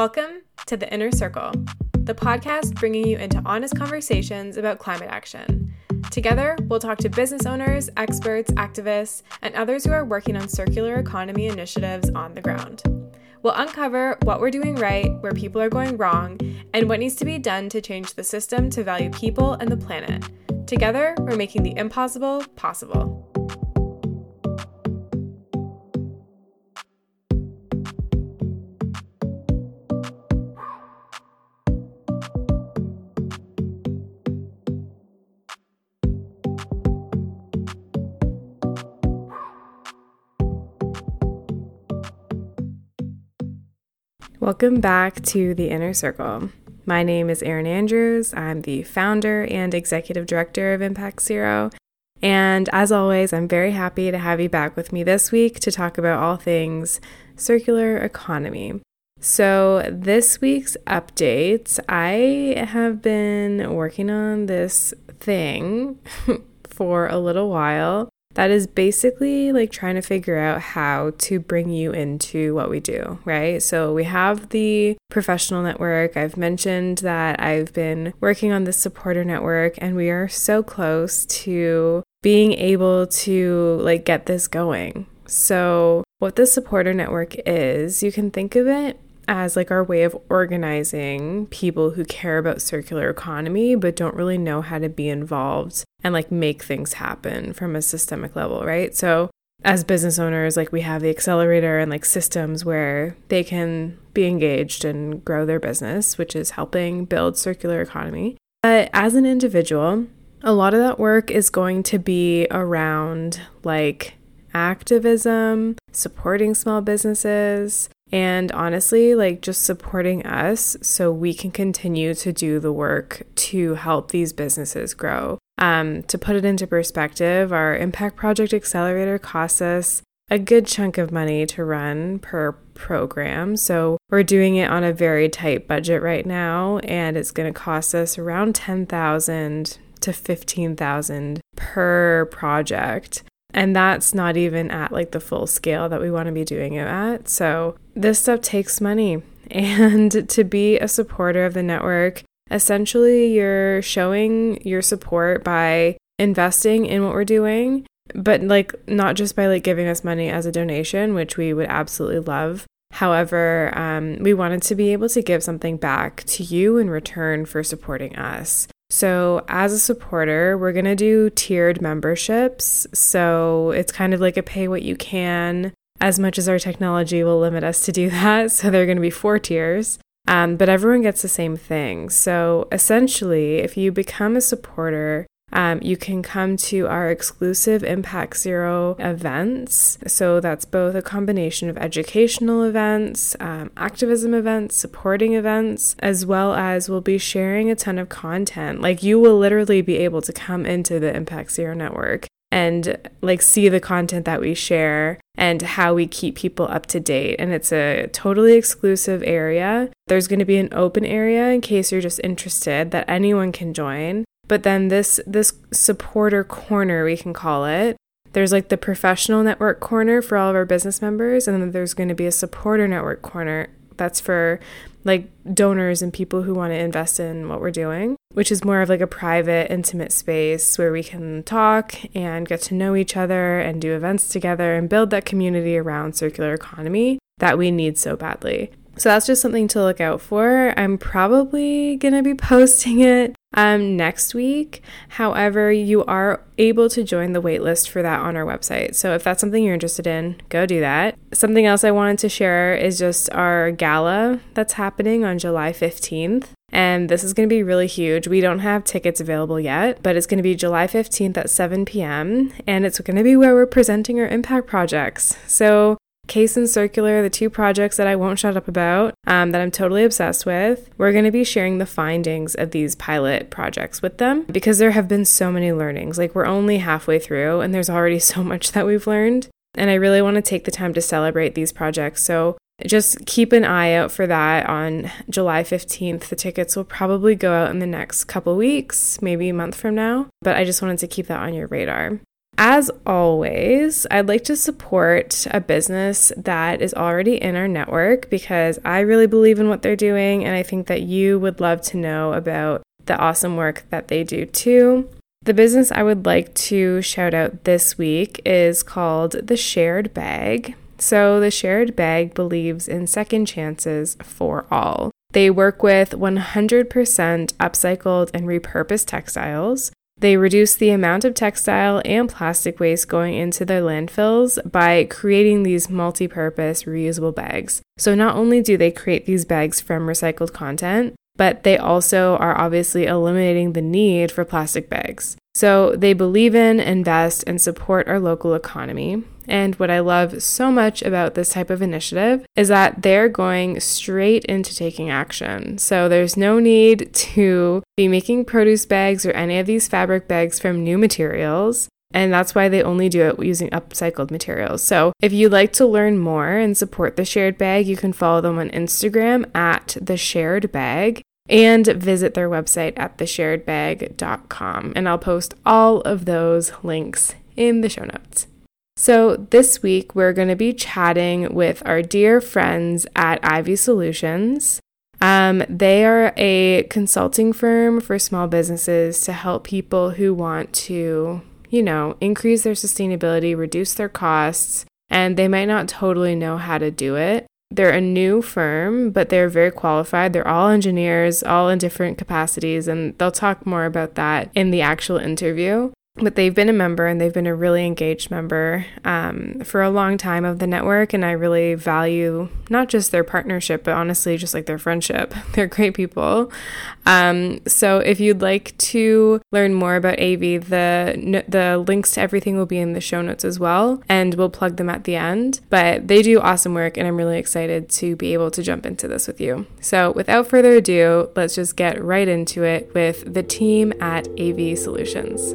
Welcome to The Inner Circle, the podcast bringing you into honest conversations about climate action. Together, we'll talk to business owners, experts, activists, and others who are working on circular economy initiatives on the ground. We'll uncover what we're doing right, where people are going wrong, and what needs to be done to change the system to value people and the planet. Together, we're making the impossible possible. Welcome back to the Inner Circle. My name is Erin Andrews. I'm the founder and executive director of Impact Zero. And as always, I'm very happy to have you back with me this week to talk about all things circular economy. So, this week's update, I have been working on this thing for a little while that is basically like trying to figure out how to bring you into what we do, right? So we have the professional network. I've mentioned that I've been working on the supporter network and we are so close to being able to like get this going. So what the supporter network is, you can think of it as like our way of organizing people who care about circular economy but don't really know how to be involved and like make things happen from a systemic level, right? So as business owners, like we have the accelerator and like systems where they can be engaged and grow their business, which is helping build circular economy. But as an individual, a lot of that work is going to be around like activism, supporting small businesses, and honestly, like just supporting us so we can continue to do the work to help these businesses grow. Um, to put it into perspective, our Impact Project Accelerator costs us a good chunk of money to run per program. So we're doing it on a very tight budget right now, and it's going to cost us around 10,000 to 15,000 per project. And that's not even at like the full scale that we want to be doing it at. So this stuff takes money. And to be a supporter of the network, essentially you're showing your support by investing in what we're doing, but like not just by like giving us money as a donation, which we would absolutely love. However, um, we wanted to be able to give something back to you in return for supporting us. So, as a supporter, we're going to do tiered memberships. So, it's kind of like a pay what you can, as much as our technology will limit us to do that. So, there are going to be four tiers, um, but everyone gets the same thing. So, essentially, if you become a supporter, um, you can come to our exclusive Impact Zero events. So that's both a combination of educational events, um, activism events, supporting events, as well as we'll be sharing a ton of content. Like you will literally be able to come into the Impact Zero network and like see the content that we share and how we keep people up to date. And it's a totally exclusive area. There's going to be an open area in case you're just interested that anyone can join. But then this this supporter corner we can call it. There's like the professional network corner for all of our business members and then there's going to be a supporter network corner that's for like donors and people who want to invest in what we're doing, which is more of like a private, intimate space where we can talk and get to know each other and do events together and build that community around circular economy that we need so badly. So that's just something to look out for. I'm probably going to be posting it um, next week. However, you are able to join the waitlist for that on our website. So if that's something you're interested in, go do that. Something else I wanted to share is just our gala that's happening on July 15th. And this is going to be really huge. We don't have tickets available yet, but it's going to be July 15th at 7 p.m. And it's going to be where we're presenting our impact projects. So Case and Circular, the two projects that I won't shut up about, um, that I'm totally obsessed with. We're going to be sharing the findings of these pilot projects with them because there have been so many learnings. Like, we're only halfway through, and there's already so much that we've learned. And I really want to take the time to celebrate these projects. So, just keep an eye out for that on July 15th. The tickets will probably go out in the next couple weeks, maybe a month from now, but I just wanted to keep that on your radar. As always, I'd like to support a business that is already in our network because I really believe in what they're doing and I think that you would love to know about the awesome work that they do too. The business I would like to shout out this week is called The Shared Bag. So, The Shared Bag believes in second chances for all. They work with 100% upcycled and repurposed textiles. They reduce the amount of textile and plastic waste going into their landfills by creating these multi purpose reusable bags. So, not only do they create these bags from recycled content, but they also are obviously eliminating the need for plastic bags. So they believe in, invest, and support our local economy. And what I love so much about this type of initiative is that they're going straight into taking action. So there's no need to be making produce bags or any of these fabric bags from new materials. And that's why they only do it using upcycled materials. So, if you'd like to learn more and support the shared bag, you can follow them on Instagram at the shared bag and visit their website at thesharedbag.com. And I'll post all of those links in the show notes. So, this week we're going to be chatting with our dear friends at Ivy Solutions. Um, they are a consulting firm for small businesses to help people who want to, you know, increase their sustainability, reduce their costs, and they might not totally know how to do it. They're a new firm, but they're very qualified. They're all engineers, all in different capacities, and they'll talk more about that in the actual interview but they've been a member and they've been a really engaged member um, for a long time of the network. And i really value not just their partnership but honestly just like their friendship. They're great people. Um, so if you'd like to learn more about av the the links to everything will be in the show notes as well. And we'll plug them at the end. But they do awesome work and i'm really excited to be able to jump into this with you. So without further ado let's just get right into it with the team at av solutions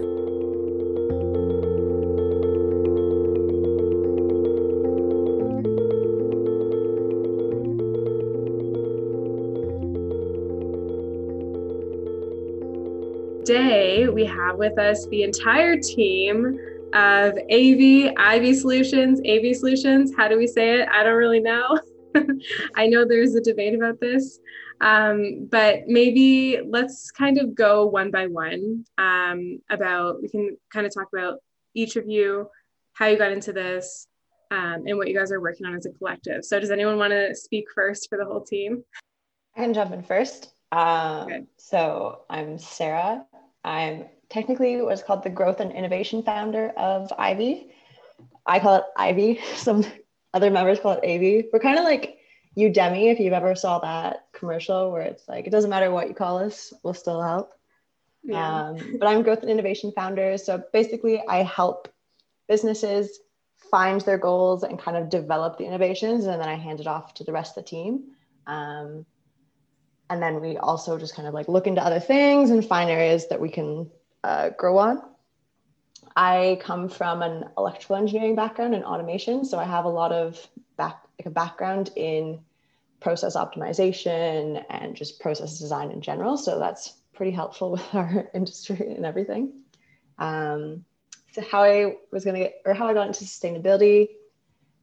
today we have with us the entire team of AV, Ivy Solutions, AV Solutions. How do we say it? I don't really know. I know there's a debate about this. Um, but maybe let's kind of go one by one um, about, we can kind of talk about each of you, how you got into this, um, and what you guys are working on as a collective. So, does anyone want to speak first for the whole team? I can jump in first. Um. So, I'm Sarah. I'm technically what's called the growth and innovation founder of Ivy. I call it Ivy. Some other members call it AV. We're kind of like Udemy, if you've ever saw that commercial where it's like, it doesn't matter what you call us, we'll still help. Yeah. Um, but I'm growth and innovation founder. So basically, I help businesses find their goals and kind of develop the innovations, and then I hand it off to the rest of the team. Um, and then we also just kind of like look into other things and find areas that we can uh, grow on. I come from an electrical engineering background and automation so i have a lot of back like a background in process optimization and just process design in general so that's pretty helpful with our industry and everything. Um, so how i was to get or how i got into sustainability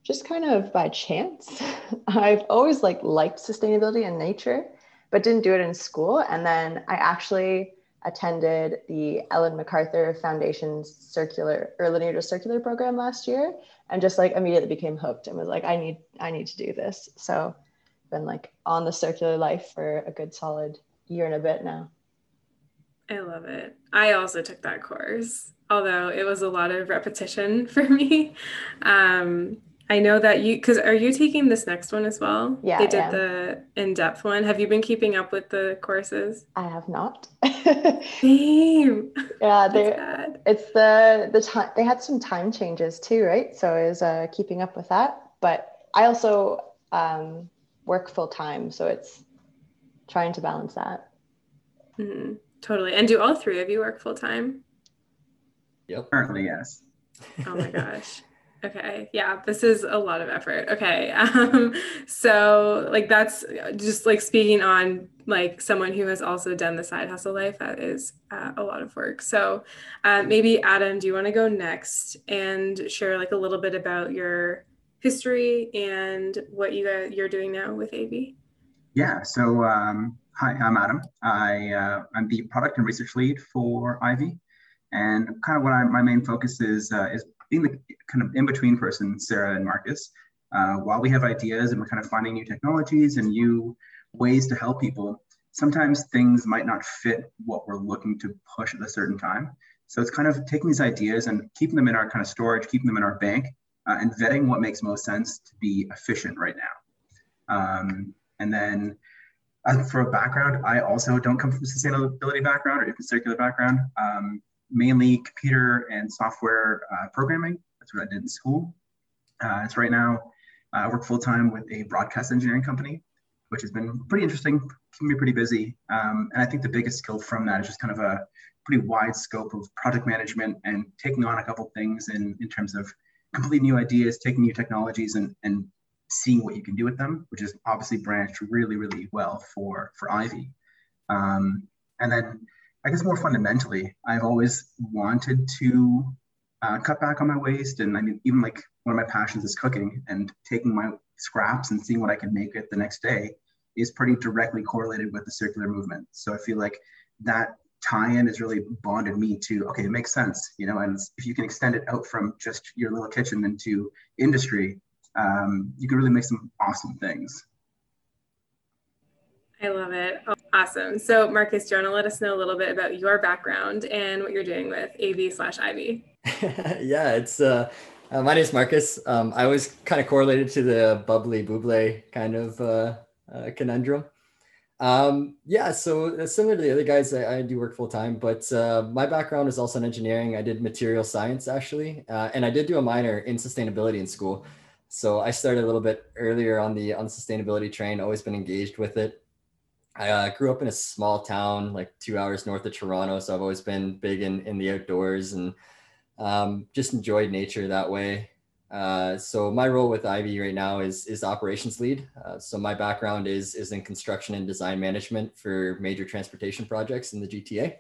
just kind of by chance. I've always like liked sustainability and nature but didn't do it in school. And then I actually attended the Ellen MacArthur Foundation's circular or linear to circular program last year and just like immediately became hooked and was like, I need, I need to do this. So been like on the circular life for a good solid year and a bit now. I love it. I also took that course, although it was a lot of repetition for me. Um, I know that you because are you taking this next one as well? Yeah, they did the in-depth one. Have you been keeping up with the courses? I have not. Same. Yeah, they it's the the time they had some time changes too, right? So I was uh, keeping up with that, but I also um, work full time, so it's trying to balance that. Mm-hmm. Totally. And do all three of you work full time? Yep. Currently, yes. Oh my gosh. Okay. Yeah, this is a lot of effort. Okay. Um, so like that's just like speaking on like someone who has also done the side hustle life. That is uh, a lot of work. So uh, maybe Adam, do you want to go next and share like a little bit about your history and what you guys, you're doing now with AV? Yeah. So um, hi, I'm Adam. I uh, I'm the product and research lead for Ivy. And kind of what I, my main focus is uh, is being the kind of in between person, Sarah and Marcus, uh, while we have ideas and we're kind of finding new technologies and new ways to help people, sometimes things might not fit what we're looking to push at a certain time. So it's kind of taking these ideas and keeping them in our kind of storage, keeping them in our bank, uh, and vetting what makes most sense to be efficient right now. Um, and then uh, for a background, I also don't come from a sustainability background or even circular background. Um, mainly computer and software uh, programming. That's what I did in school. Uh, so right now, uh, I work full time with a broadcast engineering company, which has been pretty interesting, keeping me pretty busy. Um, and I think the biggest skill from that is just kind of a pretty wide scope of project management and taking on a couple things in, in terms of complete new ideas, taking new technologies and, and seeing what you can do with them, which is obviously branched really, really well for, for Ivy. Um, and then I guess more fundamentally, I've always wanted to uh, cut back on my waste. And I mean, even like one of my passions is cooking and taking my scraps and seeing what I can make it the next day is pretty directly correlated with the circular movement. So I feel like that tie-in has really bonded me to, okay, it makes sense, you know, and if you can extend it out from just your little kitchen into industry, um, you can really make some awesome things. I love it. Oh, awesome. So, Marcus, do you want to let us know a little bit about your background and what you're doing with AV slash IV? yeah, it's uh, uh, my name is Marcus. Um, I was kind of correlated to the bubbly buble kind of uh, uh, conundrum. Um, yeah, so uh, similar to the other guys, I, I do work full time, but uh, my background is also in engineering. I did material science actually, uh, and I did do a minor in sustainability in school. So I started a little bit earlier on the on sustainability train. Always been engaged with it. I uh, grew up in a small town, like two hours north of Toronto. So I've always been big in, in the outdoors and um, just enjoyed nature that way. Uh, so my role with Ivy right now is is operations lead. Uh, so my background is is in construction and design management for major transportation projects in the GTA.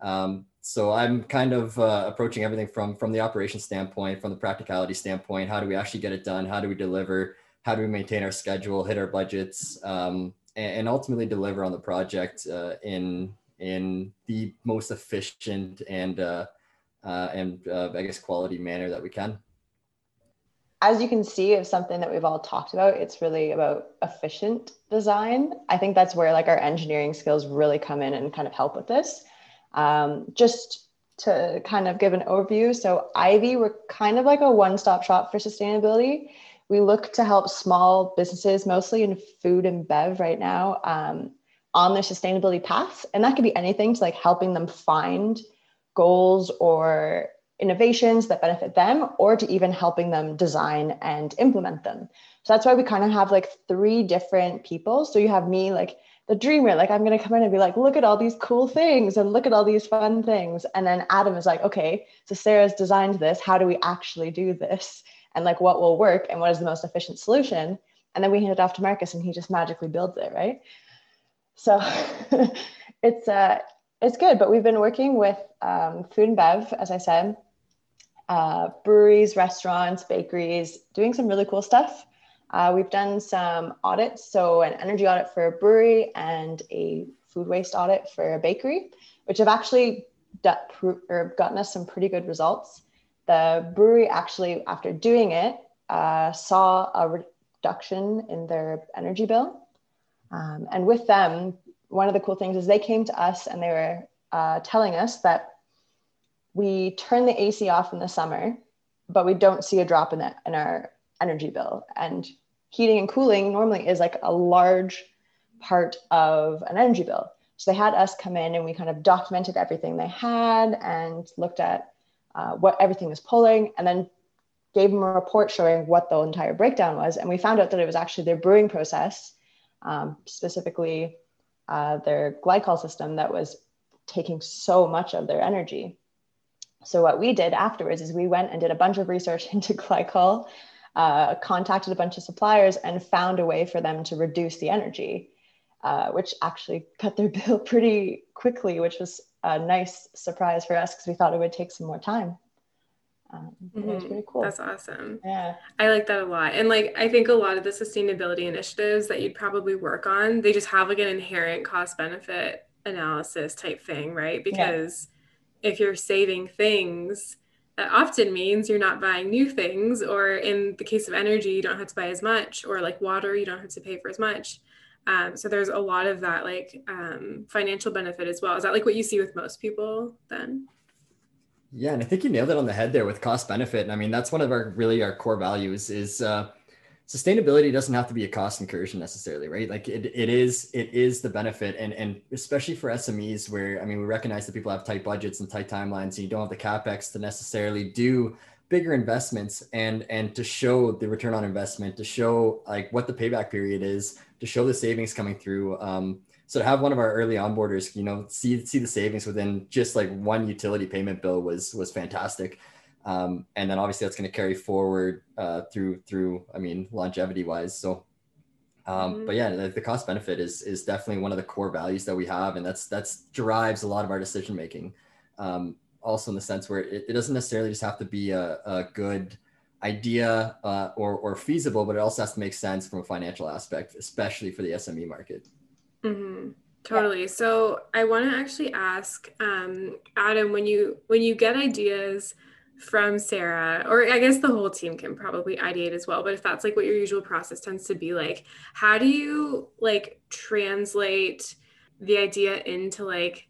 Um, so I'm kind of uh, approaching everything from from the operations standpoint, from the practicality standpoint. How do we actually get it done? How do we deliver? How do we maintain our schedule, hit our budgets? Um, and ultimately deliver on the project uh, in in the most efficient and uh, uh, and uh, I guess quality manner that we can. As you can see, of something that we've all talked about, it's really about efficient design. I think that's where like our engineering skills really come in and kind of help with this. Um, just to kind of give an overview, so Ivy, we're kind of like a one-stop shop for sustainability we look to help small businesses, mostly in food and bev right now, um, on their sustainability paths. And that could be anything to like helping them find goals or innovations that benefit them, or to even helping them design and implement them. So that's why we kind of have like three different people. So you have me, like the dreamer, like I'm going to come in and be like, look at all these cool things and look at all these fun things. And then Adam is like, okay, so Sarah's designed this. How do we actually do this? And like what will work and what is the most efficient solution. And then we hand it off to Marcus and he just magically builds it, right? So it's uh it's good, but we've been working with um, food and bev, as I said, uh, breweries, restaurants, bakeries, doing some really cool stuff. Uh, we've done some audits, so an energy audit for a brewery and a food waste audit for a bakery, which have actually gotten us some pretty good results the brewery actually, after doing it, uh, saw a reduction in their energy bill. Um, and with them, one of the cool things is they came to us and they were uh, telling us that we turn the AC off in the summer, but we don't see a drop in, the, in our energy bill. And heating and cooling normally is like a large part of an energy bill. So they had us come in and we kind of documented everything they had and looked at uh, what everything was pulling, and then gave them a report showing what the entire breakdown was. And we found out that it was actually their brewing process, um, specifically uh, their glycol system, that was taking so much of their energy. So what we did afterwards is we went and did a bunch of research into glycol, uh, contacted a bunch of suppliers, and found a way for them to reduce the energy, uh, which actually cut their bill pretty quickly, which was a nice surprise for us because we thought it would take some more time. Um, mm-hmm. It was pretty cool. That's awesome. Yeah. I like that a lot. And like, I think a lot of the sustainability initiatives that you'd probably work on, they just have like an inherent cost benefit analysis type thing, right? Because yeah. if you're saving things, that often means you're not buying new things, or in the case of energy, you don't have to buy as much, or like water, you don't have to pay for as much. Um, so there's a lot of that like um, financial benefit as well. Is that like what you see with most people then? Yeah, and I think you nailed it on the head there with cost benefit. And I mean, that's one of our really our core values is uh, sustainability doesn't have to be a cost incursion necessarily, right? Like it, it is it is the benefit, and and especially for SMEs where I mean we recognize that people have tight budgets and tight timelines, and you don't have the capex to necessarily do bigger investments and and to show the return on investment, to show like what the payback period is, to show the savings coming through. Um, so to have one of our early onboarders you know see see the savings within just like one utility payment bill was was fantastic um, and then obviously that's going to carry forward uh, through through i mean longevity wise so um, mm-hmm. but yeah the, the, cost benefit is is definitely one of the core values that we have and that's that's drives a lot of our decision making um, also in the sense where it, it, doesn't necessarily just have to be a, a good idea uh, or, or feasible but it also has to make sense from a financial aspect especially for the sme market Mm-hmm. Totally. Yeah. So I want to actually ask um, Adam when you when you get ideas from Sarah, or I guess the whole team can probably ideate as well. But if that's like what your usual process tends to be like, how do you like translate the idea into like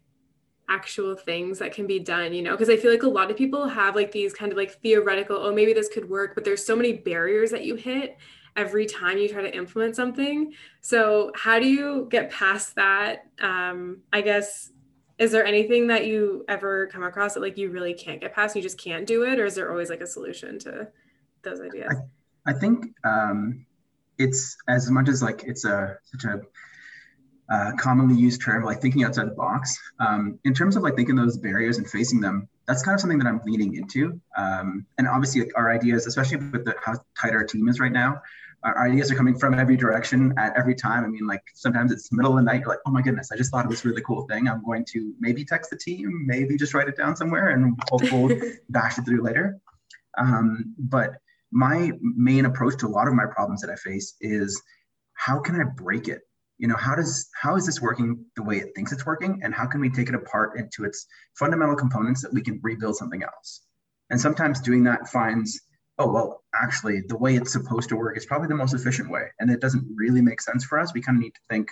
actual things that can be done, you know? Because I feel like a lot of people have like these kind of like theoretical, oh, maybe this could work, but there's so many barriers that you hit every time you try to implement something. So, how do you get past that? Um, I guess, is there anything that you ever come across that like you really can't get past? You just can't do it, or is there always like a solution to those ideas? I, I think um, it's as much as like it's a such a uh, commonly used term, like thinking outside the box. Um, in terms of like thinking those barriers and facing them, that's kind of something that I'm leaning into. Um, and obviously, our ideas, especially with the, how tight our team is right now, our ideas are coming from every direction at every time. I mean, like sometimes it's middle of the night, you're like, oh my goodness, I just thought of this really cool thing. I'm going to maybe text the team, maybe just write it down somewhere and we'll bash it through later. Um, but my main approach to a lot of my problems that I face is how can I break it? You know, how does how is this working the way it thinks it's working? And how can we take it apart into its fundamental components that we can rebuild something else? And sometimes doing that finds oh well actually the way it's supposed to work is probably the most efficient way and it doesn't really make sense for us we kind of need to think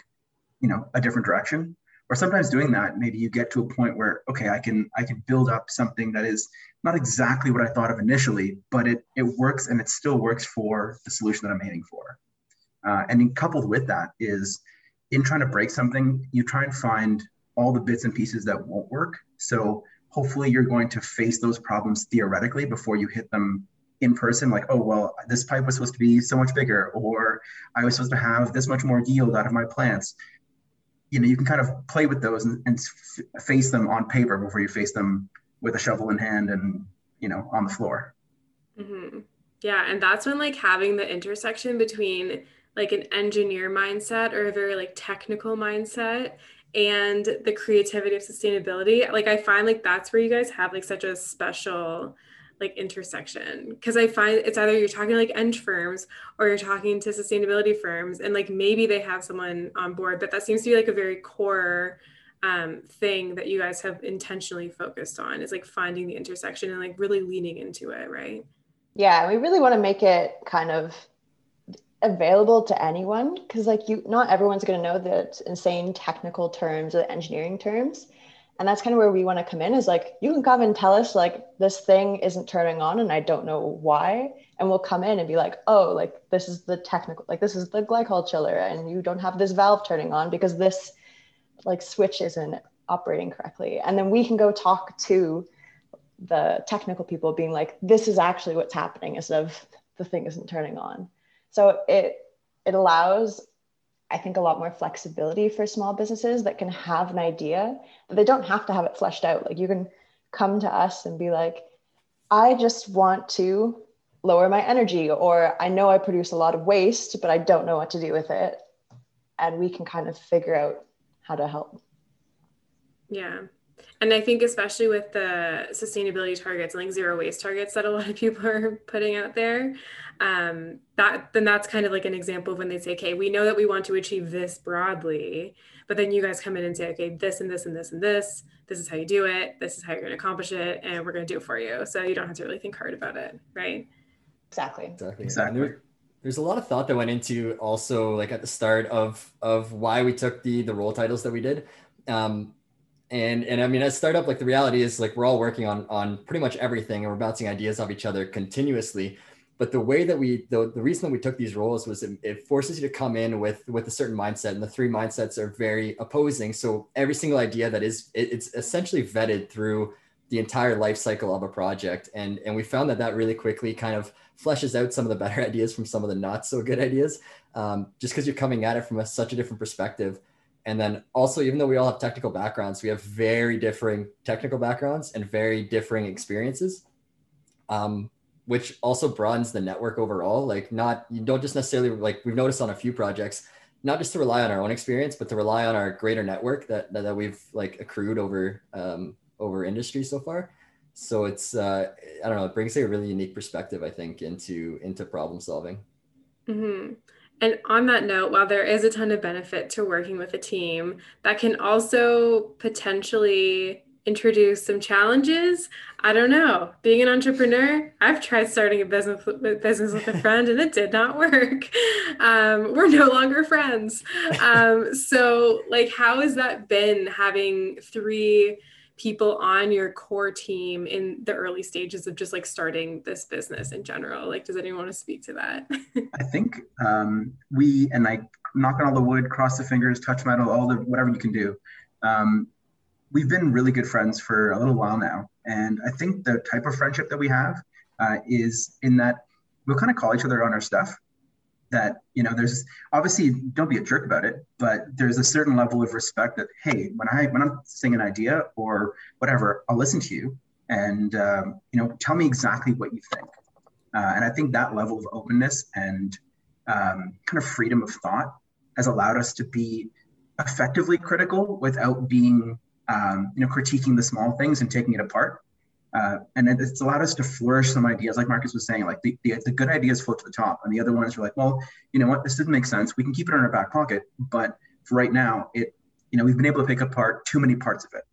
you know a different direction or sometimes doing that maybe you get to a point where okay i can i can build up something that is not exactly what i thought of initially but it it works and it still works for the solution that i'm aiming for uh, and coupled with that is in trying to break something you try and find all the bits and pieces that won't work. So hopefully you're going to face those problems theoretically before you hit them in person like oh well this pipe was supposed to be so much bigger or i was supposed to have this much more yield out of my plants. You know you can kind of play with those and, and f- face them on paper before you face them with a shovel in hand and you know on the floor. Mm-hmm. yeah and that's when like having the intersection between like an engineer mindset or a very like technical mindset and the creativity of sustainability like i find like that's where you guys have like such a special like intersection. Because i find it's either you're talking like eng firms or you're talking to sustainability firms and like maybe they have someone on board but that seems to be like a very core um, thing that you guys have intentionally focused on is like finding the intersection and like really leaning into it right? Yeah we really want to make it kind of available to anyone because like you not everyone's going to know the insane technical terms or engineering terms. And that's kind of where we want to come in is like you can come and tell us like this thing isn't turning on and i don't know why. And we'll come in and be like oh like this is the technical like this is the glycol chiller and you don't have this valve turning on because this like switch isn't operating correctly. And then we can go talk to the technical people being like this is actually what's happening instead of the thing isn't turning on so it it allows I think a lot more flexibility for small businesses that can have an idea, but they don't have to have it fleshed out. Like you can come to us and be like, I just want to lower my energy, or I know I produce a lot of waste, but I don't know what to do with it. And we can kind of figure out how to help. Yeah. And I think especially with the sustainability targets, like zero waste targets that a lot of people are putting out there, um, that then that's kind of like an example of when they say, okay, we know that we want to achieve this broadly, but then you guys come in and say, okay, this and this and this and this, this is how you do it, this is how you're going to accomplish it, and we're going to do it for you. So you don't have to really think hard about it, right? Exactly. Exactly. Exactly. There, there's a lot of thought that went into also like at the start of of why we took the the role titles that we did. Um, and and I mean, as startup, like the reality is like we're all working on on pretty much everything, and we're bouncing ideas off each other continuously. But the way that we the, the reason that we took these roles was it, it forces you to come in with with a certain mindset, and the three mindsets are very opposing. So every single idea that is it, it's essentially vetted through the entire life cycle of a project, and and we found that that really quickly kind of fleshes out some of the better ideas from some of the not so good ideas, um, just because you're coming at it from a, such a different perspective. And then also, even though we all have technical backgrounds, we have very differing technical backgrounds and very differing experiences, um, which also broadens the network overall. Like, not you don't just necessarily like we've noticed on a few projects, not just to rely on our own experience, but to rely on our greater network that that, that we've like accrued over um, over industry so far. So it's uh, I don't know, it brings a really unique perspective, I think, into into problem solving. Mm-hmm. And on that note, while there is a ton of benefit to working with a team, that can also potentially introduce some challenges. I don't know. Being an entrepreneur, I've tried starting a business business with a friend and it did not work. Um, we're no longer friends. Um, so, like, how has that been having three people on your core team in the early stages of just like starting this business in general? Like, does anyone want to speak to that? I think um, we, and I knock on all the wood, cross the fingers, touch metal, all the whatever you can do. Um, we've been really good friends for a little while now. And I think the type of friendship that we have uh, is in that we'll kind of call each other on our stuff that you know there's obviously don't be a jerk about it but there's a certain level of respect that hey when i when i'm saying an idea or whatever i'll listen to you and um, you know tell me exactly what you think. Uh, and i think that level of openness and um, kind of freedom of thought has allowed us to be effectively critical without being um, you know critiquing the small things and taking it apart uh, and it's allowed us to flourish some ideas, like Marcus was saying, like the, the, the, good ideas float to the top, and the other ones are like, well, you know what, this didn't make sense. We can keep it in our back pocket, but for right now, it, you know, we've been able to pick apart too many parts of it.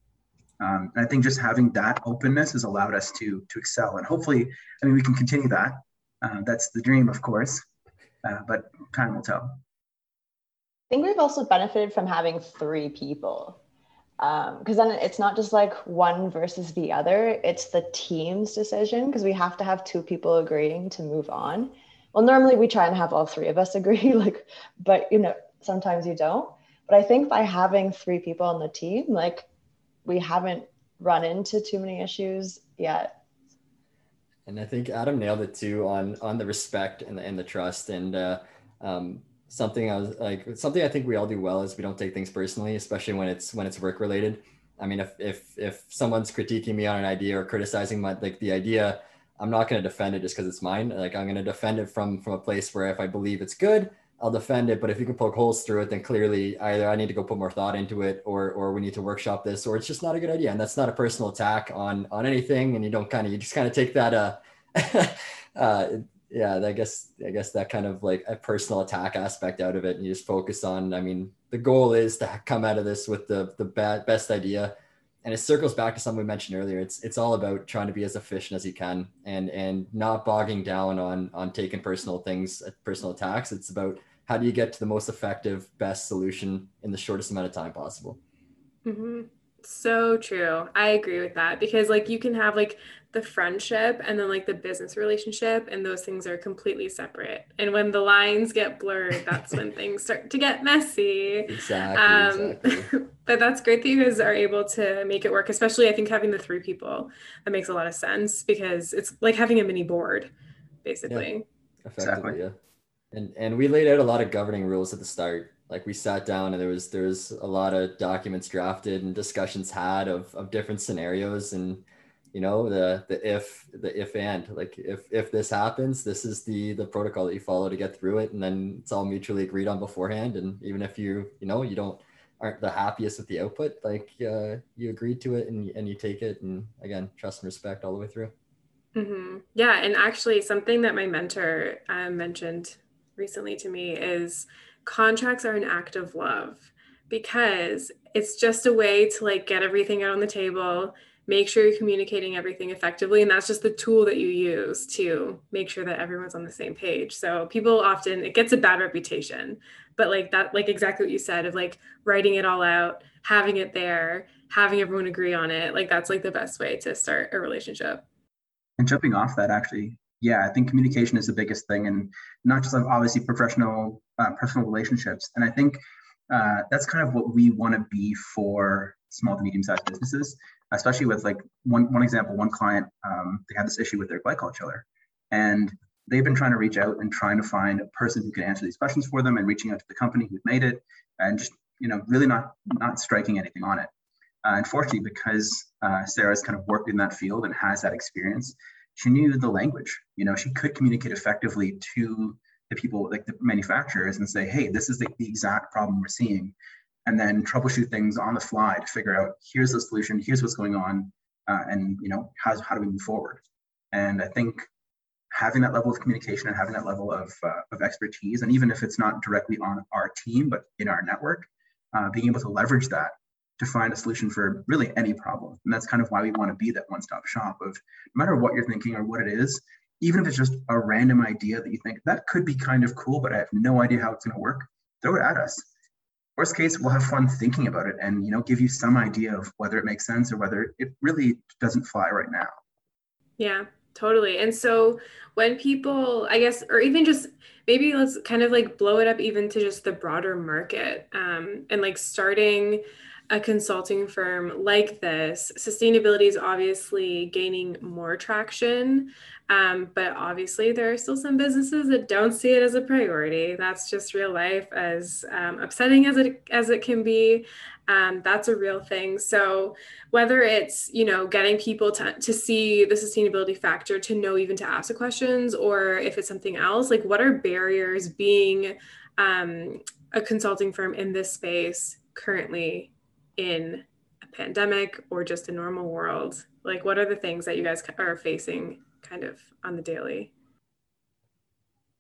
Um, and I think just having that openness has allowed us to to excel, and hopefully, I mean, we can continue that. Uh, that's the dream, of course, uh, but time will tell. I think we've also benefited from having three people because um, then it's not just like one versus the other it's the team's decision because we have to have two people agreeing to move on. Well normally we try and have all three of us agree like but you know sometimes you don't. But i think by having three people on the team like we haven't run into too many issues yet. And i think adam nailed it too on on the respect and the, and the trust and uh, um, something I was like something I think we all do well is we don't take things personally, especially when it's when it's work related. I mean, if if if someone's critiquing me on an idea or criticizing my like the idea, I'm not going to defend it just because it's mine. Like I'm going to defend it from from a place where if I believe it's good, I'll defend it. But if you can poke holes through it, then clearly either I need to go put more thought into it, or or we need to workshop this, or it's just not a good idea. And that's not a personal attack on on anything. And you don't kind of you just kind of take that uh, uh yeah, I guess I guess that kind of like a personal attack aspect out of it, and you just focus on. I mean, the goal is to come out of this with the the best idea, and it circles back to something we mentioned earlier. It's it's all about trying to be as efficient as you can, and and not bogging down on on taking personal things, uh, personal attacks. It's about how do you get to the most effective, best solution in the shortest amount of time possible. Mm-hmm. So true. I agree with that because like you can have like the friendship and then like the business relationship and those things are completely separate. And when the lines get blurred that's when things start to get messy. Exactly, um, exactly. but that's great that you guys are able to make it work especially i think having the three people. That makes a lot of sense because it's like having a mini board basically. Yeah, effectively exactly. yeah. And and we laid out a lot of governing rules at the start. Like we sat down and there was there was a lot of documents drafted and discussions had of of different scenarios and you know the the if the if and like if if this happens this is the the protocol that you follow to get through it and then it's all mutually agreed on beforehand and even if you you know you don't aren't the happiest with the output like uh, you agreed to it and, and you take it and again trust and respect all the way through mm-hmm. yeah and actually something that my mentor uh, mentioned recently to me is contracts are an act of love because it's just a way to like get everything out on the table make sure you're communicating everything effectively and that's just the tool that you use to make sure that everyone's on the same page. So people often it gets a bad reputation but like that like exactly what you said of like writing it all out having it there having everyone agree on it like that's like the best way to start a relationship. And jumping off that actually yeah i think communication is the biggest thing and not just obviously professional uh, personal relationships. And i think uh, that's kind of what we want to be for small to medium sized businesses especially with like one one example, one client, um, they had this issue with their glycol chiller, and they've been trying to reach out and trying to find a person who can answer these questions for them, and reaching out to the company who made it, and just you know really not not striking anything on it. Uh, unfortunately, because uh, Sarah's kind of worked in that field and has that experience, she knew the language. You know, she could communicate effectively to the people, like the manufacturers, and say, "Hey, this is the, the exact problem we're seeing and then troubleshoot things on the fly to figure out here's the solution, here's what's going on, uh, and you know how how do we move forward? And I think having that level of communication and having that level of uh, of expertise, and even if it's not directly on our team but in our network, uh, being able to leverage that to find a solution for really any problem. And that's kind of why we want to be that one-stop shop of no matter what you're thinking or what it is, even if it's just a random idea that you think that could be kind of cool, but I have no idea how it's going to work, throw it at us worst case we'll have fun thinking about it and you know give you some idea of whether it makes sense or whether it really doesn't fly right now. Yeah totally. And so when people i guess or even just maybe let's kind of like blow it up even to just the broader market um, and like starting a consulting firm like this, sustainability is obviously gaining more traction. Um, but obviously, there are still some businesses that don't see it as a priority. That's just real life, as um, upsetting as it as it can be. Um, that's a real thing. So whether it's you know getting people to, to see the sustainability factor, to know even to ask the questions, or if it's something else, like what are barriers being um, a consulting firm in this space currently in a pandemic or just a normal world? Like, what are the things that you guys are facing kind of on the daily?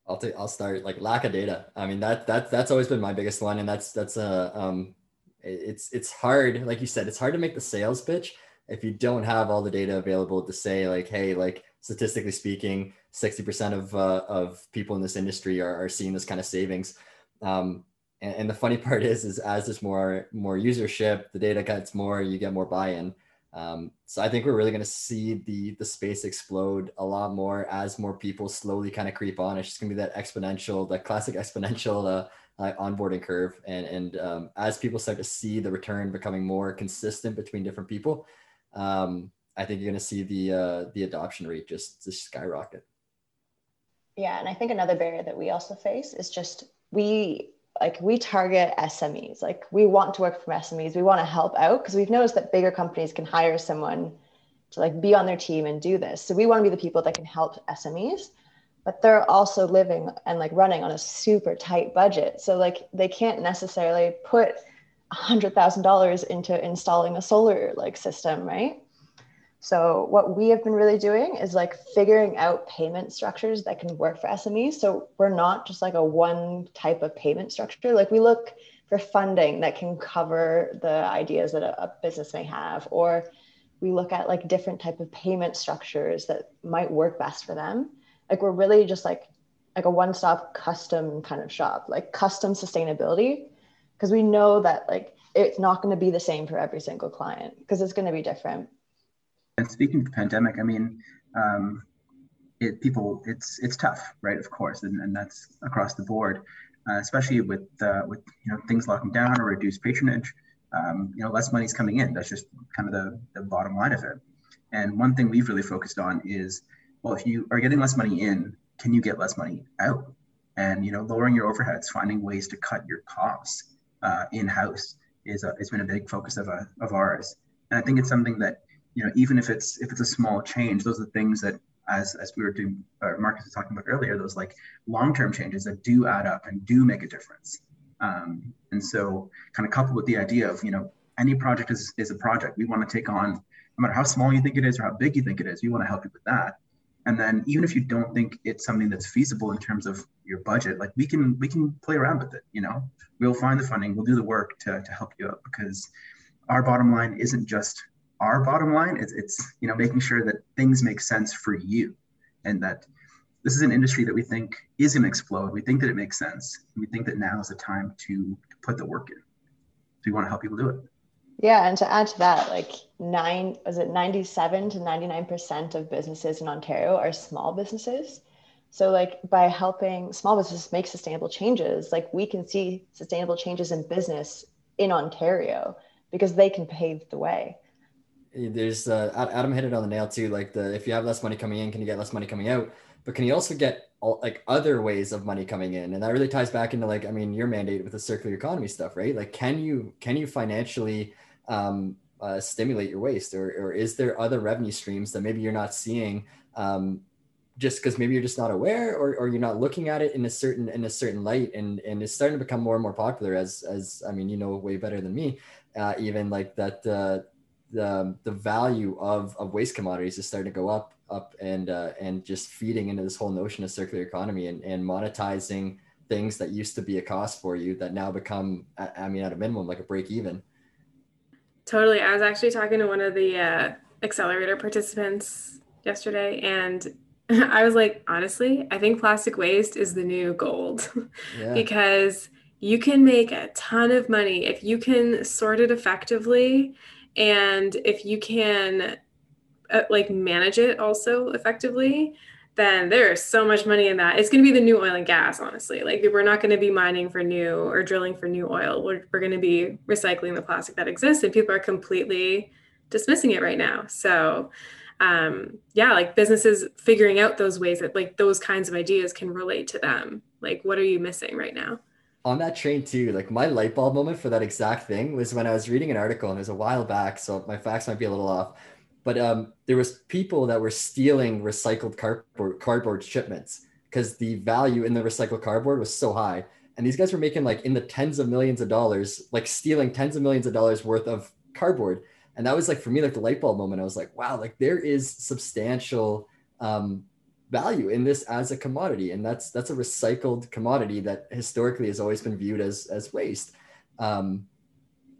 I'll. I'll start like lack of data. I mean that that that's always been my biggest one, and that's that's a um, it's it's hard. Like you said, it's hard to make the sales pitch if you don't have all the data available to say like, hey, like statistically speaking, sixty percent of uh, of people in this industry are, are seeing this kind of savings. Um, and, and the funny part is is as there's more more usership the data gets more you get more buy-in. Um, so i think we're really going to see the the space explode a lot more as more people slowly kind of creep on. It's just going to be that exponential that classic exponential uh, uh, onboarding curve. And and um, as people start to see the return becoming more consistent between different people um, i think you're going to see the uh, the adoption rate just just skyrocket. Yeah and i think another barrier that we also face is just we like we target SMEs. Like we want to work from SMEs. We want to help out because we've noticed that bigger companies can hire someone to like be on their team and do this. So we want to be the people that can help SMEs, but they're also living and like running on a super tight budget. So like they can't necessarily put a hundred thousand dollars into installing a solar like system, right? So what we have been really doing is like figuring out payment structures that can work for SMEs. So we're not just like a one type of payment structure. Like we look for funding that can cover the ideas that a, a business may have, or we look at like different type of payment structures that might work best for them. Like we're really just like like a one-stop custom kind of shop, like custom sustainability, because we know that like it's not going to be the same for every single client because it's going to be different and speaking of the pandemic, I mean, um, it people it's it's tough, right? Of course, and, and that's across the board, uh, especially with uh, with you know things locking down or reduced patronage. Um, you know, less money's coming in. That's just kind of the, the bottom line of it. And one thing we've really focused on is, well, if you are getting less money in, can you get less money out? And you know, lowering your overheads, finding ways to cut your costs uh, in house is a, has been a big focus of, a, of ours. And I think it's something that you know, even if it's if it's a small change, those are the things that as as we were doing, uh, Marcus was talking about earlier, those like long term changes that do add up and do make a difference. Um, and so, kind of coupled with the idea of you know, any project is is a project. We want to take on, no matter how small you think it is or how big you think it is. We want to help you with that. And then even if you don't think it's something that's feasible in terms of your budget, like we can we can play around with it. You know, we'll find the funding, we'll do the work to to help you out because our bottom line isn't just our bottom line it's, it's you know making sure that things make sense for you and that this is an industry that we think is going to explode. We think that it makes sense. We think that now is the time to, put the work in. So we want to help people do it? Yeah and to add to that like nine was it 97 to 99 percent of businesses in ontario are small businesses? So like by helping small businesses make sustainable changes like we can see sustainable changes in business in ontario because they can pave the way there's uh, Adam hit it on the nail too. Like the if you have less money coming in, can you get less money coming out? But can you also get all, like other ways of money coming in? And that really ties back into like I mean your mandate with the circular economy stuff, right? Like can you can you financially um, uh, stimulate your waste, or or is there other revenue streams that maybe you're not seeing? Um, just because maybe you're just not aware or, or you're not looking at it in a certain in a certain light and and it's starting to become more and more popular as as i mean you know way better than me uh, even like that uh, the the value of of waste commodities is starting to go up up and uh, and just feeding into this whole notion of circular economy and, and monetizing things that used to be a cost for you that now become I mean at a minimum like a break even. Totally. I was actually talking to one of the uh, accelerator participants yesterday and I was like, honestly, I think plastic waste is the new gold yeah. because you can make a ton of money if you can sort it effectively and if you can uh, like manage it also effectively then there's so much money in that. It's going to be the new oil and gas honestly. Like we're not going to be mining for new or drilling for new oil. We're, we're going to be recycling the plastic that exists and people are completely dismissing it right now. So um, yeah like businesses figuring out those ways that like those kinds of ideas can relate to them. Like what are you missing right now on that train too, like my light bulb moment for that exact thing was when I was reading an article and it was a while back, so my facts might be a little off. But um, there was people that were stealing recycled cardboard cardboard shipments because the value in the recycled cardboard was so high. And these guys were making like in the tens of millions of dollars, like stealing tens of millions of dollars worth of cardboard. And that was like for me, like the light bulb moment. I was like, wow, like there is substantial um, value in this as a commodity and that's that's a recycled commodity that historically has always been viewed as as waste. Um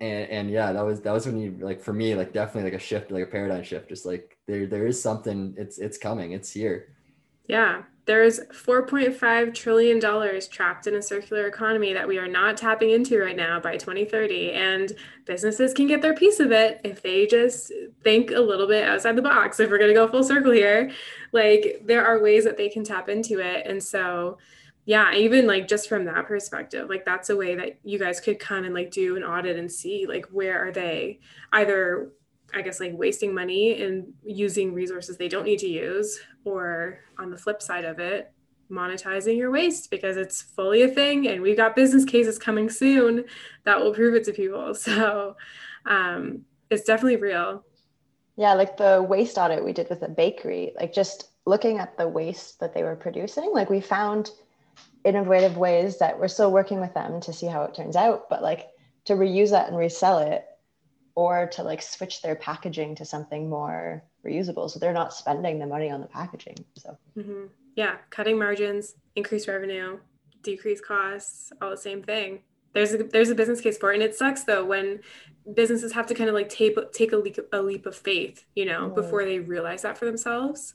and and yeah that was that was when you like for me like definitely like a shift like a paradigm shift just like there there is something it's it's coming it's here. Yeah there's 4.5 trillion dollars trapped in a circular economy that we are not tapping into right now by 2030 and businesses can get their piece of it if they just think a little bit outside the box if we're going to go full circle here. Like there are ways that they can tap into it and so yeah even like just from that perspective like that's a way that you guys could come and like do an audit and see like where are they either I guess like wasting money and using resources they don't need to use, or on the flip side of it, monetizing your waste because it's fully a thing and we've got business cases coming soon that will prove it to people. So um, it's definitely real. Yeah, like the waste audit we did with the bakery, like just looking at the waste that they were producing, like we found innovative ways that we're still working with them to see how it turns out, but like to reuse that and resell it or to like switch their packaging to something more reusable. So they're not spending the money on the packaging so. Mm-hmm. yeah cutting margins increase revenue decrease costs all the same thing. There's a there's a business case for it. And it sucks though when businesses have to kind of like take take a leap, a leap of faith you know mm. before they realize that for themselves.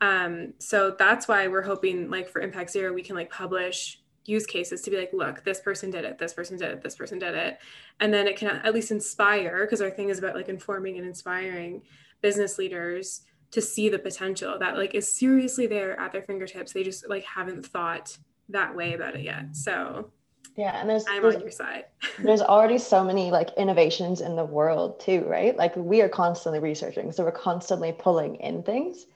Um, so that's why we're hoping like for impact zero we can like publish use cases to be like, look, this person did it, this person did it, this person did it. And then it can at least inspire, because our thing is about like informing and inspiring business leaders to see the potential that like is seriously there at their fingertips. They just like haven't thought that way about it yet. So yeah, and there's I'm there's, on your side. there's already so many like innovations in the world too, right? Like we are constantly researching, so we're constantly pulling in things.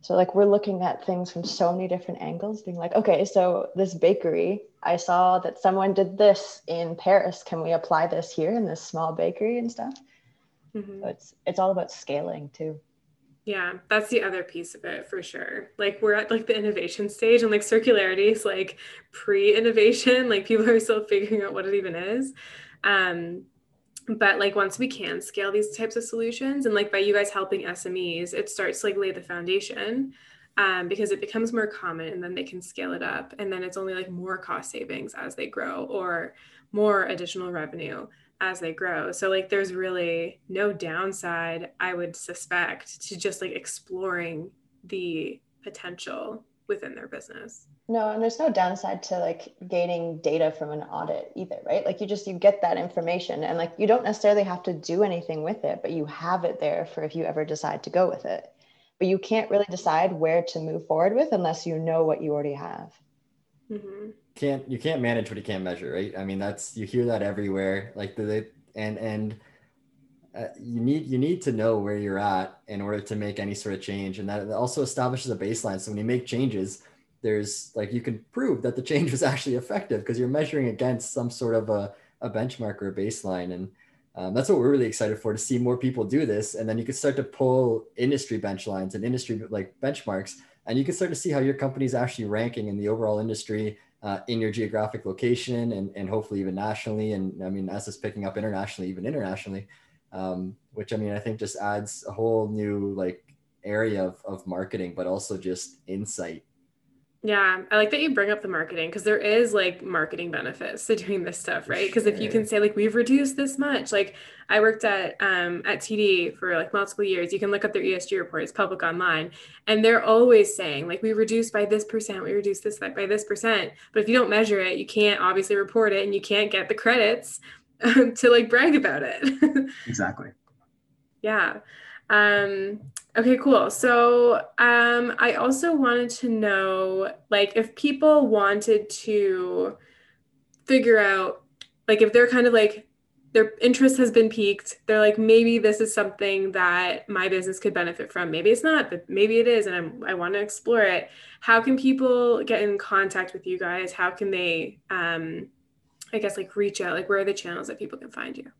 So like we're looking at things from so many different angles, being like, okay, so this bakery, I saw that someone did this in Paris. Can we apply this here in this small bakery and stuff? Mm-hmm. So it's it's all about scaling too. Yeah, that's the other piece of it for sure. Like we're at like the innovation stage and like circularity is like pre-innovation. Like people are still figuring out what it even is. Um, but like once we can scale these types of solutions and like by you guys helping SMEs, it starts to like lay the foundation um, because it becomes more common and then they can scale it up and then it's only like more cost savings as they grow or more additional revenue as they grow. So like there's really no downside I would suspect to just like exploring the potential within their business. No, and there's no downside to like gaining data from an audit either, right? Like you just you get that information and like you don't necessarily have to do anything with it, but you have it there for if you ever decide to go with it. But you can't really decide where to move forward with unless you know what you already have. Mm-hmm can't you can't manage what you can't measure, right? I mean, that's you hear that everywhere. Like the and and uh, you need you need to know where you're at in order to make any sort of change, and that also establishes a baseline. So when you make changes, there's like you can prove that the change was actually effective because you're measuring against some sort of a, a benchmark or a baseline, and um, that's what we're really excited for to see more people do this, and then you can start to pull industry bench and industry like benchmarks, and you can start to see how your company's actually ranking in the overall industry uh, in your geographic location and, and hopefully even nationally. And I mean, as it's picking up internationally, even internationally, um, which I mean, I think just adds a whole new like area of, of marketing, but also just insight yeah, I like that you bring up the marketing because there is like marketing benefits to doing this stuff, right? Because sure. if you can say like we've reduced this much, like I worked at um at TD for like multiple years, you can look up their ESG report; it's public online, and they're always saying like we reduced by this percent, we reduced this by this percent. But if you don't measure it, you can't obviously report it, and you can't get the credits to like brag about it. exactly. Yeah. Um, okay, cool. So um, I also wanted to know, like, if people wanted to figure out, like, if they're kind of like their interest has been piqued, they're like, maybe this is something that my business could benefit from. Maybe it's not, but maybe it is, and I'm, I want to explore it. How can people get in contact with you guys? How can they, um, I guess, like, reach out? Like, where are the channels that people can find you?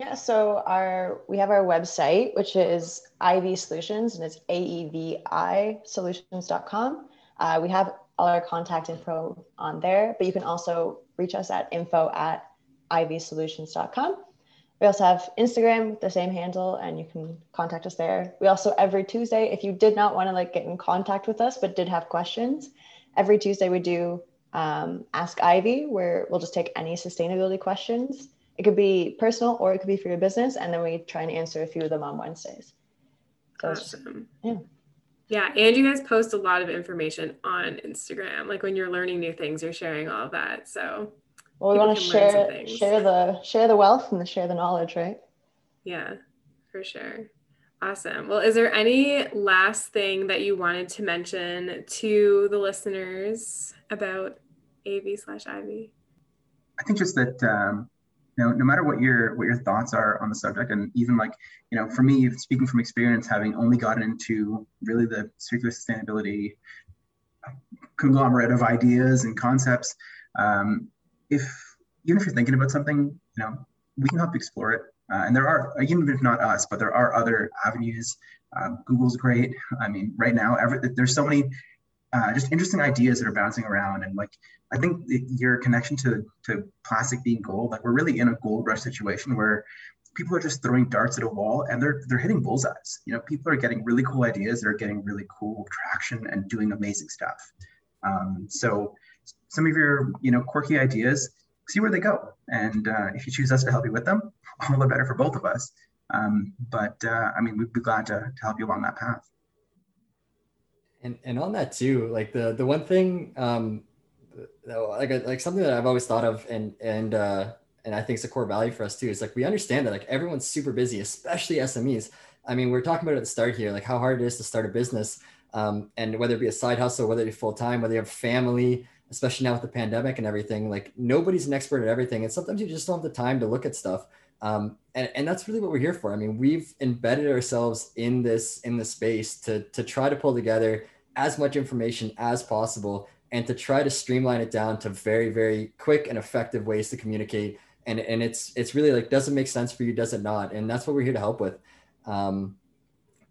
Yeah, so our we have our website, which is Aevi Solutions, and it's A-E-V-I solutions.com. Uh, we have all our contact info on there, but you can also reach us at info at aevisolutions.com. We also have Instagram with the same handle, and you can contact us there. We also every Tuesday, if you did not want to like get in contact with us but did have questions, every Tuesday we do um, Ask Ivy, where we'll just take any sustainability questions it could be personal or it could be for your business. And then we try and answer a few of them on Wednesdays. So awesome. yeah. Yeah. And you guys post a lot of information on Instagram. Like when you're learning new things, you're sharing all of that. So well, we want to share share the share the wealth and the share the knowledge, right? Yeah, for sure. Awesome. Well, is there any last thing that you wanted to mention to the listeners about AV slash Ivy? I think just that um, you know, no matter what your what your thoughts are on the subject, and even like, you know, for me, speaking from experience, having only gotten into really the circular sustainability conglomerate of ideas and concepts, um, if even if you're thinking about something, you know, we can help explore it. Uh, and there are, even if not us, but there are other avenues. Uh, Google's great. I mean, right now, every, there's so many uh, just interesting ideas that are bouncing around. And like, I think your connection to, to plastic being gold, like we're really in a gold rush situation where people are just throwing darts at a wall and they're, they're hitting bullseyes. You know, people are getting really cool ideas. They're getting really cool traction and doing amazing stuff. Um, so some of your, you know, quirky ideas, see where they go. And uh, if you choose us to help you with them, all the better for both of us. Um, but uh, I mean, we'd be glad to, to help you along that path and and on that too like the the one thing um like like something that i've always thought of and and uh and i think it's a core value for us too is like we understand that like everyone's super busy especially smes i mean we're talking about at the start here like how hard it is to start a business um, and whether it be a side hustle whether it be full-time whether you have family especially now with the pandemic and everything like nobody's an expert at everything and sometimes you just don't have the time to look at stuff. Um, and, and that's really what we're here for. I mean, we've embedded ourselves in this in the space to to try to pull together as much information as possible and to try to streamline it down to very very quick and effective ways to communicate. And and it's it's really like does it make sense for you? Does it not? And that's what we're here to help with. Um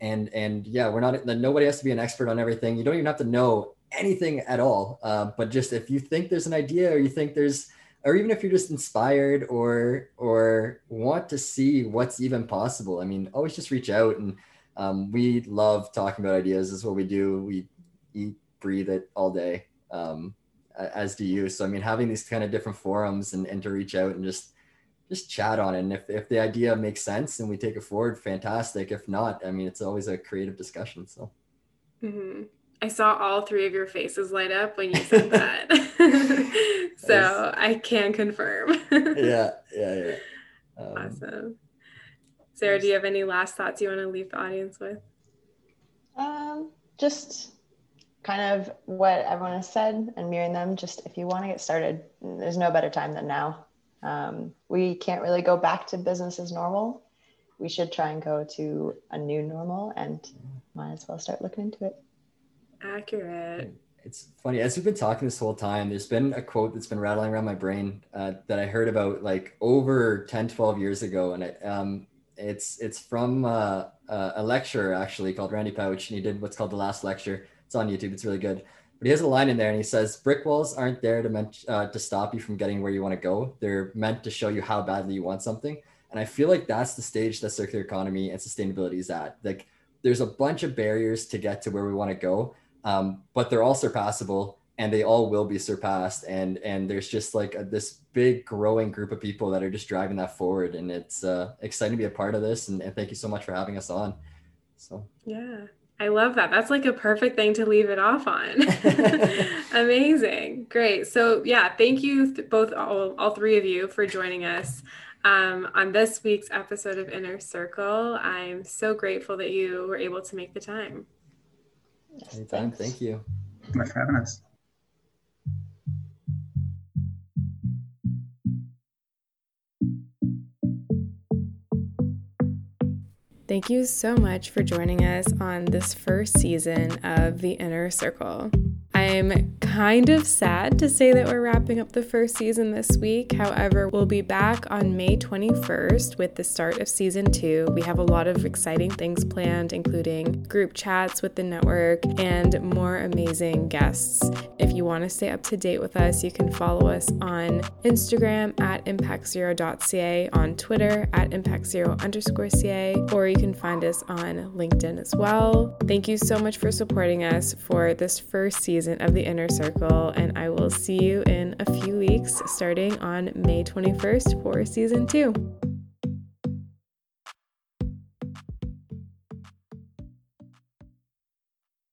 and and yeah we're not nobody has to be an expert on everything. You don't even have to know anything at all uh, but just if you think there's an idea or you think there's or even if you're just inspired or or want to see what's even possible i mean always just reach out and um, we love talking about ideas this is what we do we eat breathe it all day um, as do you. So I mean, having these kind of different forums and, and to reach out and just just chat on it. And if, if the idea makes sense and we take it forward, fantastic. If not, I mean, it's always a creative discussion. So. Mm-hmm. I saw all three of your faces light up when you said that. so I can confirm. yeah, yeah, yeah. Um, awesome. Sarah, do you have any last thoughts you want to leave the audience with? Um, just kind of what everyone has said and mirroring them. Just if you want to get started, there's no better time than now. Um, we can't really go back to business as normal. We should try and go to a new normal and might as well start looking into it. Accurate. It's funny, as we've been talking this whole time, there's been a quote that's been rattling around my brain uh, that I heard about like over 10, 12 years ago. And it, um, it's, it's from uh, uh, a lecturer actually called Randy Pausch, and he did what's called the last lecture it's on YouTube. It's really good. But he has a line in there, and he says, "Brick walls aren't there to meant uh, to stop you from getting where you want to go. They're meant to show you how badly you want something." And I feel like that's the stage that circular economy and sustainability is at. Like, there's a bunch of barriers to get to where we want to go, um, but they're all surpassable, and they all will be surpassed. And and there's just like a, this big growing group of people that are just driving that forward, and it's uh, exciting to be a part of this. And, and thank you so much for having us on. So yeah. I love that. That's like a perfect thing to leave it off on. Amazing. Great. So, yeah, thank you th- both, all, all three of you, for joining us um, on this week's episode of Inner Circle. I'm so grateful that you were able to make the time. Anytime. Thank you. Thanks for having us. Thank you so much for joining us on this first season of The Inner Circle. I'm kind of sad to say that we're wrapping up the first season this week. However, we'll be back on May 21st with the start of season two. We have a lot of exciting things planned, including group chats with the network and more amazing guests. If you want to stay up to date with us, you can follow us on Instagram at impactzero.ca, on Twitter at impactzero underscore ca, or you can find us on LinkedIn as well. Thank you so much for supporting us for this first of the Inner Circle, and I will see you in a few weeks starting on May 21st for season two.